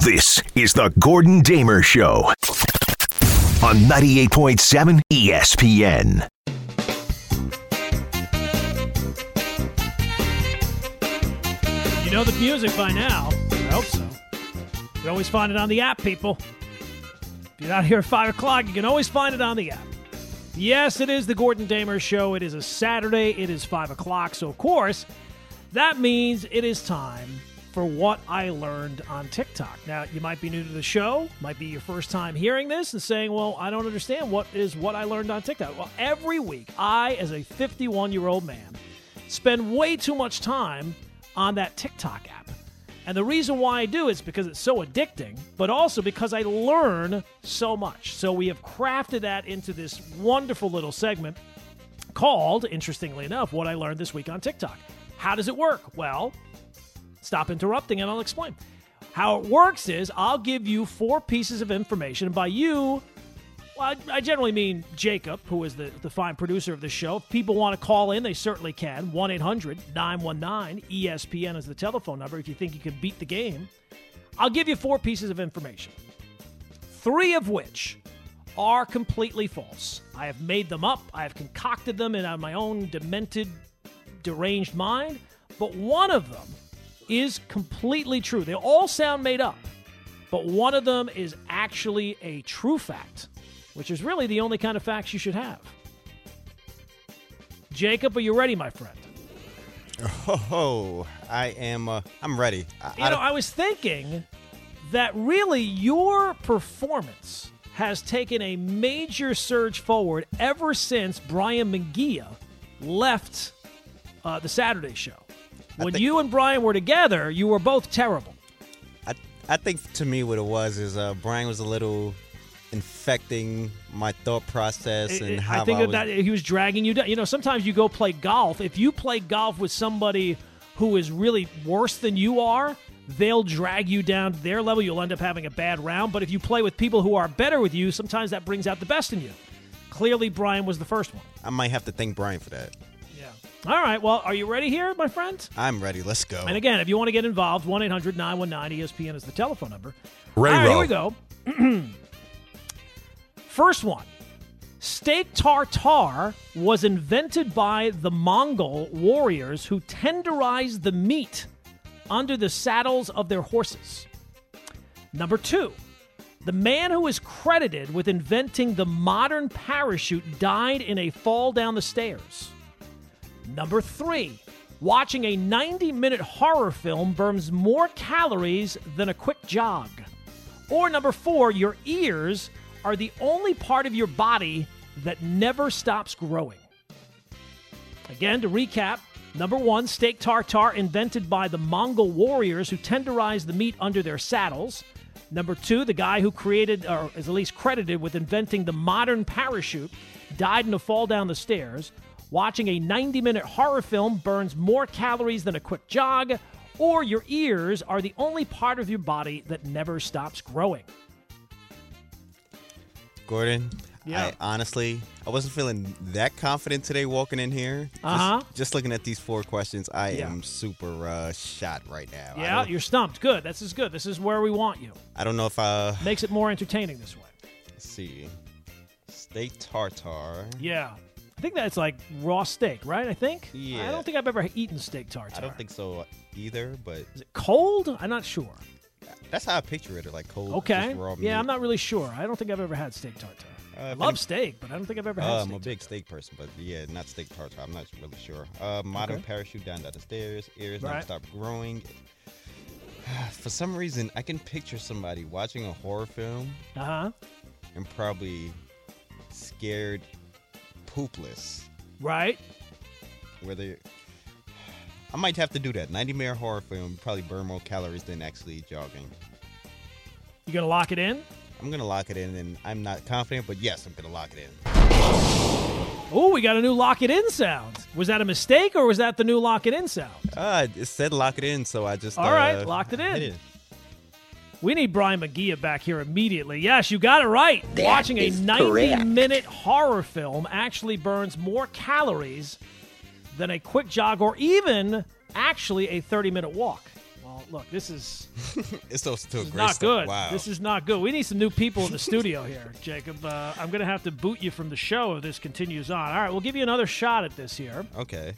This is the Gordon Damer Show on 98.7 ESPN. You know the music by now. I hope so. You can always find it on the app, people. If you're not here at 5 o'clock, you can always find it on the app. Yes, it is the Gordon Damer Show. It is a Saturday. It is 5 o'clock. So, of course, that means it is time for what I learned on TikTok. Now, you might be new to the show, might be your first time hearing this and saying, well, I don't understand what is what I learned on TikTok. Well, every week, I, as a 51 year old man, spend way too much time on that TikTok app. And the reason why I do is because it's so addicting, but also because I learn so much. So we have crafted that into this wonderful little segment called, interestingly enough, What I Learned This Week on TikTok. How does it work? Well, stop interrupting and I'll explain. How it works is I'll give you four pieces of information, by you, well, I, I generally mean Jacob, who is the, the fine producer of the show. If people want to call in, they certainly can. 1 800 919 ESPN is the telephone number if you think you can beat the game. I'll give you four pieces of information, three of which are completely false. I have made them up, I have concocted them in my own demented, deranged mind, but one of them is completely true. They all sound made up, but one of them is actually a true fact which is really the only kind of facts you should have. Jacob, are you ready, my friend? Oh, I am. Uh, I'm ready. I, you know, I was thinking that really your performance has taken a major surge forward ever since Brian McGee left uh, the Saturday show. When think, you and Brian were together, you were both terrible. I, I think to me what it was is uh, Brian was a little infecting my thought process and how I think I was, that he was dragging you down. You know, sometimes you go play golf. If you play golf with somebody who is really worse than you are, they'll drag you down to their level. You'll end up having a bad round. But if you play with people who are better with you, sometimes that brings out the best in you. Clearly, Brian was the first one. I might have to thank Brian for that. Yeah. All right. Well, are you ready here, my friend? I'm ready. Let's go. And again, if you want to get involved, 1 800 919 ESPN is the telephone number. Ray All right, here we go. First one steak tartare was invented by the Mongol warriors who tenderized the meat under the saddles of their horses. Number two, the man who is credited with inventing the modern parachute died in a fall down the stairs. Number three, watching a 90 minute horror film burns more calories than a quick jog. Or number four, your ears are the only part of your body that never stops growing. Again, to recap number one, steak tartare invented by the Mongol warriors who tenderized the meat under their saddles. Number two, the guy who created, or is at least credited with inventing the modern parachute, died in a fall down the stairs. Watching a 90 minute horror film burns more calories than a quick jog, or your ears are the only part of your body that never stops growing. Gordon, Yeah. I honestly, I wasn't feeling that confident today walking in here. Just, Uh-huh. Just looking at these four questions, I Yeah. am super uh, shot right now. Yeah, you're stumped. Good. This is good. This is where we want you. I don't know if I Makes it more entertaining this way. let's see steak tartare. Yeah. I think that's like raw steak, right? I think. Yeah. I don't think I've ever eaten steak tartare. I don't think so either, but Is it cold? I'm not sure. that's how I picture it, like cold. Okay. raw Yeah. I'm not really sure. I don't think I've ever had steak tartare. Uh, I love steak, but I don't think I've ever had Uh, I'm a big steak person, but yeah, not steak tartare. I'm not really sure. Uh, modern Okay. parachute down the stairs, ears Right. never stop growing. For some reason, I can picture somebody watching a horror film Uh huh. and probably scared poopless, Right. where they. I might have to do that. 90 minute horror film probably burn more calories than actually jogging. You gonna lock it in? I'm gonna lock it in, and I'm not confident, but yes, I'm gonna lock it in. Oh, we got a new lock it in sound. Was that a mistake or was that the new lock it in sound? Uh, it said lock it in, so I just. All uh, right, locked it in. Hit We need Brian McGee back here immediately. Yes, you got it right. That Watching a is 90 correct. minute horror film actually burns more calories than a quick jog or even actually a 30 minute walk. Well, Well, look, this is, It's still still this is not stuff. good. Wow. This is not good. We need some new people in the studio here, Jacob. Uh, I'm going to have to boot you from the show if this continues on. All right, we'll give you another shot at this here. okay.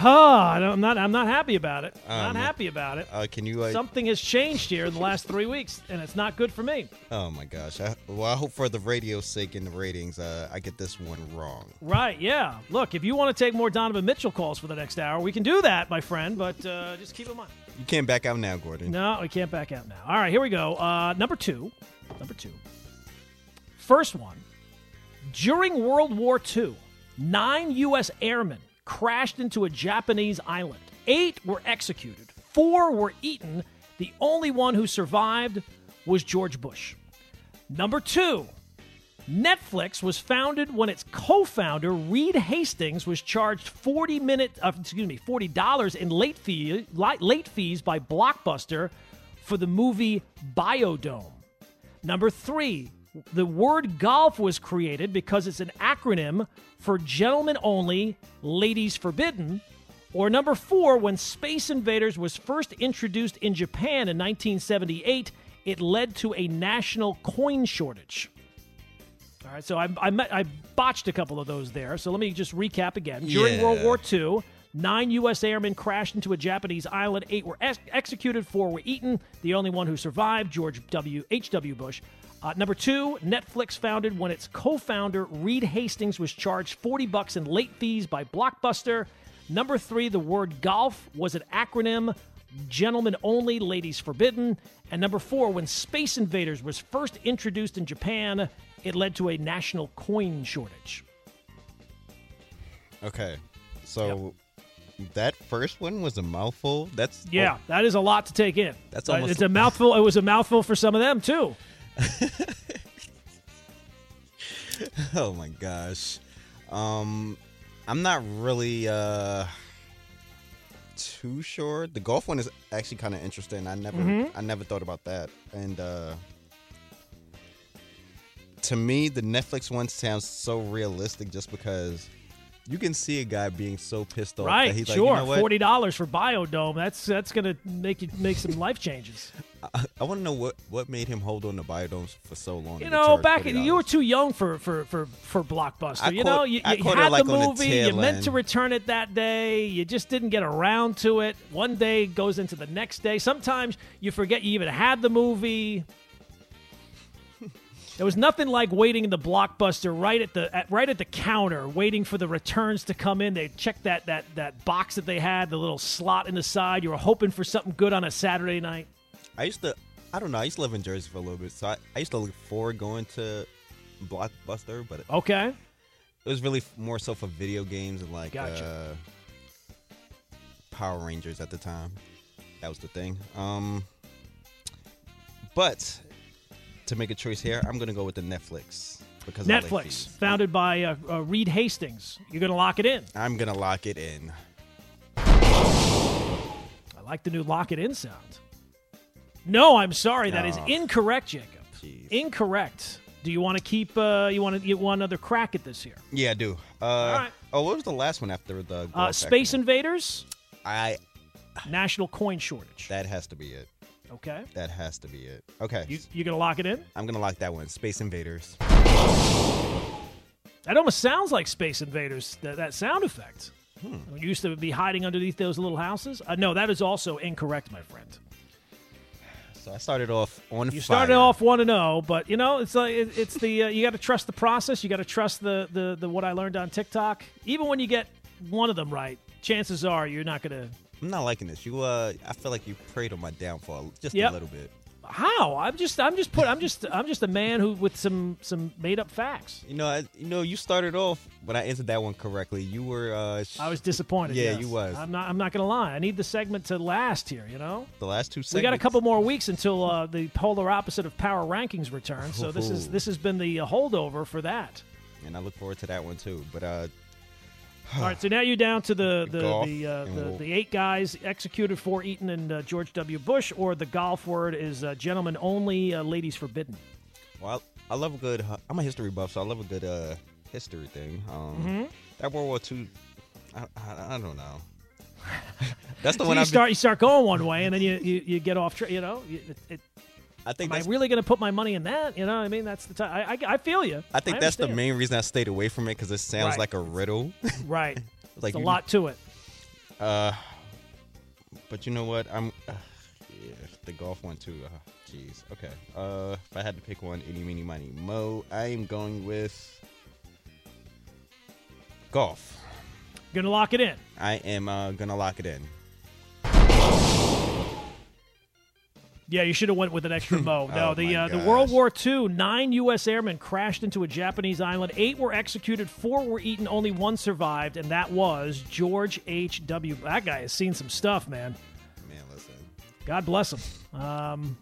Huh, I'm not. I'm not happy about it. not Um, happy about it. Uh, can you? Uh, Something has changed here in the last three weeks, and it's not good for me. oh my gosh. I, well, I hope for the radio's sake and the ratings, uh, I get this one wrong. Right, yeah. Look, if you want to take more Donovan Mitchell calls for the next hour, we can do that, my friend, but uh, just keep in mind. You can't back out now, Gordon. No, we can't back out now. All right, here we go. Uh, number two. Number two. First one. During World War II, nine U.S. airmen crashed into a Japanese island. Eight were executed, four were eaten. The only one who survived was George Bush. Number two. Netflix was founded when its co-founder Reed Hastings was charged 40 minute uh, excuse me $40 in late fee late fees by Blockbuster for the movie Biodome. Number 3, the word golf was created because it's an acronym for gentlemen only, ladies forbidden. Or number 4, when Space Invaders was first introduced in Japan in 1978, it led to a national coin shortage. All right, so I, I, met, I botched a couple of those there. So let me just recap again. During Yeah. World War II, nine U.S. airmen crashed into a Japanese island. Eight were ex- executed, four were eaten. The only one who survived, George W. H.W. Bush. Uh, number two, Netflix founded when its co-founder Reed Hastings was charged 40 bucks in late fees by Blockbuster. Number three, the word golf was an acronym Gentlemen Only, Ladies Forbidden. And number four, when Space Invaders was first introduced in Japan, it led to a national coin shortage. Okay. So that first one was a mouthful. That's Yeah, that is a lot to take in. That's Uh, almost- it's a mouthful. It was a mouthful for some of them too. Oh my gosh. Um I'm not really uh too sure. The golf one is actually kind of interesting. I never Mm-hmm. I never thought about that. And uh to me the Netflix one sounds so realistic just because you can see a guy being so pissed off Right, that he's sure. like, you know what? Forty dollars for Biodome. That's that's gonna make you make some life changes. I, I want to know what what made him hold on to biodomes for so long. You know, back $40. you were too young for for for for Blockbuster. I you caught- know, you, you had like, the on the movie. you meant to return it that day. You just didn't get around to it. One day goes into the next day. Sometimes you forget you even had the movie. There was nothing like waiting in the blockbuster right at the at, right at the counter, waiting for the returns to come in. They check that that that box that they had, the little slot in the side. You were hoping for something good on a Saturday night. I used to, I don't know, I used to live in Jersey for a little bit, so I, I used to look forward going to Blockbuster, but Okay, It was really more so for video games and like Gotcha. uh, Power Rangers at the time. That was the thing. Um, but to make a choice here, I'm gonna go with the Netflix because Netflix, founded by uh, uh, Reed Hastings. You're gonna lock it in. I'm gonna lock it in. I like the new lock it in sound. No, I'm sorry, that is Oh. incorrect, Jacob. Jeez. Incorrect. Do you want to keep? Uh, you want to get one other crack at this here? Yeah, I do. Uh, right. Oh, what was the last one after the Uh, Space? Invaders, I national coin shortage. that has to be it. Okay, That has to be it. Okay, you you gonna lock it in? I'm gonna lock that one. Space Invaders. That almost sounds like Space Invaders. That, that sound effect. Hmm. We used to be hiding underneath those little houses. Uh, no, that is also incorrect, my friend. So I started off on You fire. started off one to zero, but you know it's like it, it's the uh, you got to trust the process. You got to trust the, the the what I learned on TikTok. Even when you get one of them right, chances are you're not gonna. I'm not liking this. You, uh, I feel like you preyed on my downfall just Yep. a little bit. How? I'm just I'm just put I'm just I'm just a man who with some some made up facts. You know, I, you know, you started off when I answered that one correctly. You were, uh, sh- I was disappointed. Yeah, yes. you was. I'm not I'm not gonna lie. I need the segment to last here. You know. the last two. Segments. We got a couple more weeks until uh, the polar opposite of power rankings return. So this is this has been the holdover for that. and I look forward to that one too. But uh, All right, so now you're down to the the Golf the, uh, the, we'll- the eight guys executed four eaten and uh, George W. Bush, or the golf word is uh, gentlemen only, uh, ladies forbidden. well, I, I love a good. I'm a history buff, so I love a good uh history thing. Um, Mm-hmm. that World War II. I, I, I don't know. That's the So one you I start you start going one way, and then you you, you get off. Tra- you know, it, it, I think am I really going to put my money in that? You know, what I mean, that's the time. I, I, I feel you. I think that's the main reason I stayed away from it because it sounds Right. like a riddle. Right. like There's a lot to it. Uh, but you know what? I'm uh, yeah, the golf one too. Uh, Jeez. okay. Uh, if I had to pick one, any, meeny, miny, mo, I am going with golf. To lock it in. I am uh, gonna lock it in. Yeah, you should have went with an extra bow. No, Oh, the uh, the. World War II, nine U.S. airmen crashed into a Japanese island. Eight were executed, four were eaten, only one survived, and that was George H. W. That guy has seen some stuff, man. Man, listen. God bless him. Um,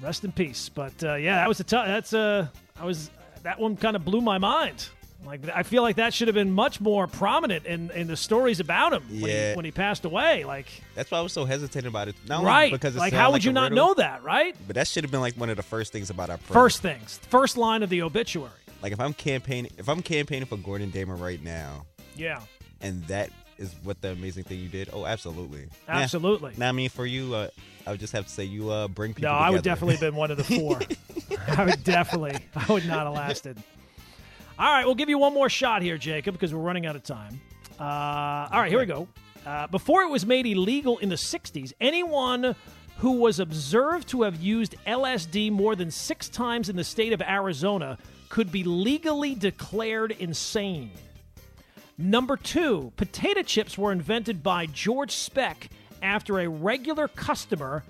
rest in peace. But uh, yeah, that was a tough. That's uh, I was that one kind of blew my mind. Like I feel like that should have been much more prominent in, in the stories about him when, he, Yeah. when he passed away. Like That's why I was so hesitant about it. Not right, because like how would like you not riddle, know that? Right, But that should have been like one of the first things about our program. first things, first line of the obituary. Like if I'm campaigning, if I'm campaigning for Gordon Damer right now, Yeah, and that is what the amazing thing you did. Oh, absolutely, absolutely. Now, I mean, for you, uh, I would just have to say you uh, bring people. No, I would definitely have been one of the four. I would definitely. I would not have lasted. All right, we'll give you one more shot here, Jacob, because we're running out of time. Uh, all right, here we go. Uh, before it was made illegal in the 60s, anyone who was observed to have used LSD more than six times in the state of Arizona could be legally declared insane. Number two, potato chips were invented by George Speck after a regular customer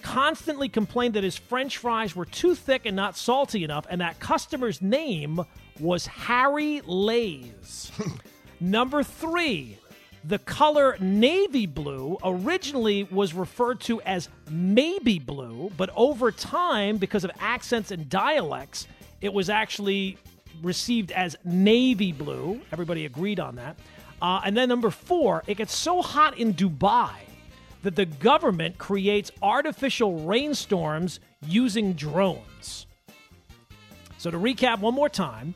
constantly complained that his french fries were too thick and not salty enough, and that customer's name was Harry Lays. Number three, the color navy blue originally was referred to as maybe blue, but over time, because of accents and dialects, it was actually received as navy blue. Everybody agreed on that. Uh, and then number four, it gets so hot in Dubai that the government creates artificial rainstorms using drones. So to recap one more time,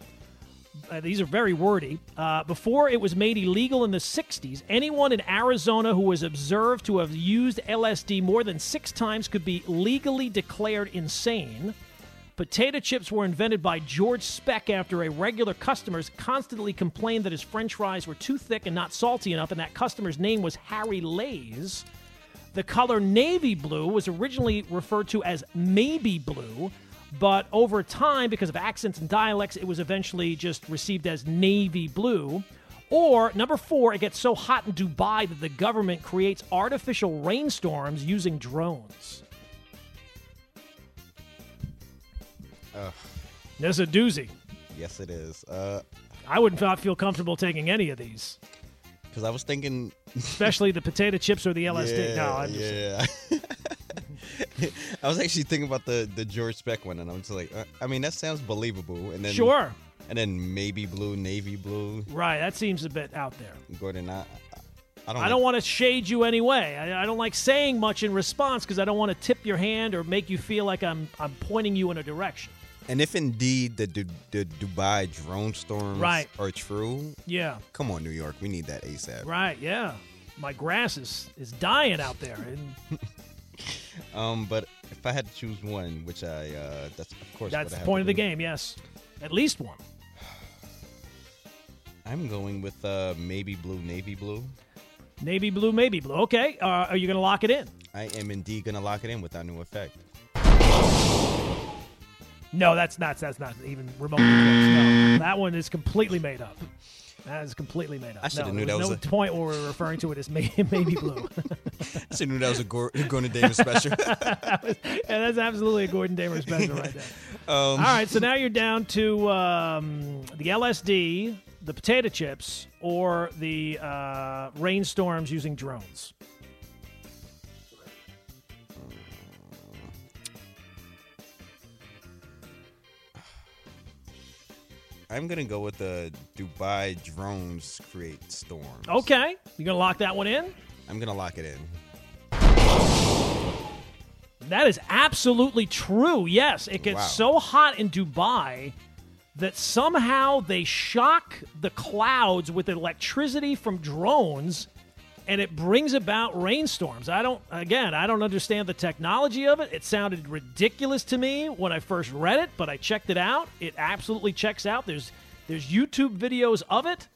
uh, these are very wordy. Uh, before it was made illegal in the 60s, anyone in Arizona who was observed to have used LSD more than six times could be legally declared insane. Potato chips were invented by George Speck after a regular customer constantly complained that his french fries were too thick and not salty enough, and that customer's name was Harry Lays. The color navy blue was originally referred to as maybe blue, but over time, because of accents and dialects, it was eventually just received as navy blue. Or number four, it gets so hot in Dubai that the government creates artificial rainstorms using drones. This is a doozy. Yes, it is. Uh, I would not feel comfortable taking any of these, because I was thinking. especially the potato chips or the LSD. Yeah, no, I'm just, yeah. I was actually thinking about the the George Speck one, and I'm just like, uh, I mean, that sounds believable. And then sure. and then maybe blue, navy blue, Right, that seems a bit out there. Gordon. I, I don't. I don't want to shade you anyway. I, I don't like saying much in response because I don't want to tip your hand or make you feel like I'm I'm pointing you in a direction. And if indeed the, Du- the Dubai drone storms Right. are true, Yeah, come on, New York, we need that ASAP. right. Yeah, my grass is is dying out there, and Um, but if I had to choose one, which I uh, that's of course that's the point of the game. Yes, at least one. I'm going with uh, maybe blue, navy blue. Navy blue, maybe blue. Okay, uh, are you going to lock it in? I am indeed gonna lock it in with that new effect. No, that's not. That's not even remotely close. No, that one is completely made up. That is completely made up. I shoulda no, knew that no was a- point where we're referring to it as may- maybe blue. I knew that was a Gor- Gordon Davis special. that was, yeah, that's absolutely a Gordon Damer special right there. um, All right, so now you're down to um, the LSD, the potato chips, or the uh, rainstorms using drones. I'm gonna go with the Dubai drones create storms. Okay, you're gonna lock that one in? I'm gonna lock it in. That is absolutely true. Yes, it gets Wow. so hot in Dubai that somehow they shock the clouds with electricity from drones and it brings about rainstorms. I don't, again, I don't understand the technology of it. It sounded ridiculous to me when I first read it, but I checked it out. It absolutely checks out. There's there's YouTube videos of it.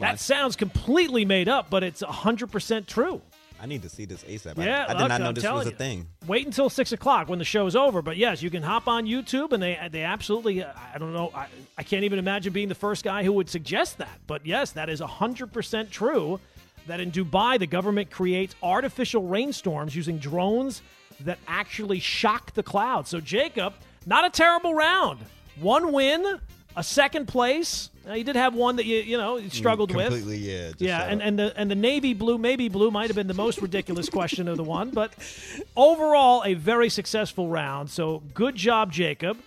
That sounds completely made up, but it's 100% true. I need to see this ASAP. Yeah, I, I did not know I'm this was a you. thing. Wait until six o'clock when the show's over. But yes, you can hop on YouTube, and they they absolutely. I don't know. I, I can't even imagine being the first guy who would suggest that. But yes, that is hundred percent true. That in Dubai, the government creates artificial rainstorms using drones that actually shock the clouds. So Jacob, not a terrible round. One win, a second place. Now, you did have one that you you know you mm, struggled with. Completely, yeah. just Yeah, and, and the and the navy blue, maybe blue, might have been the most ridiculous question of the one, but overall a very successful round. So good job, Jacob.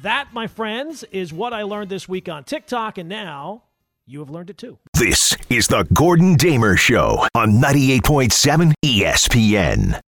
That, my friends, is what I learned this week on TikTok, and now you have learned it too. This is the Gordon Damer Show on 98.7 ESPN.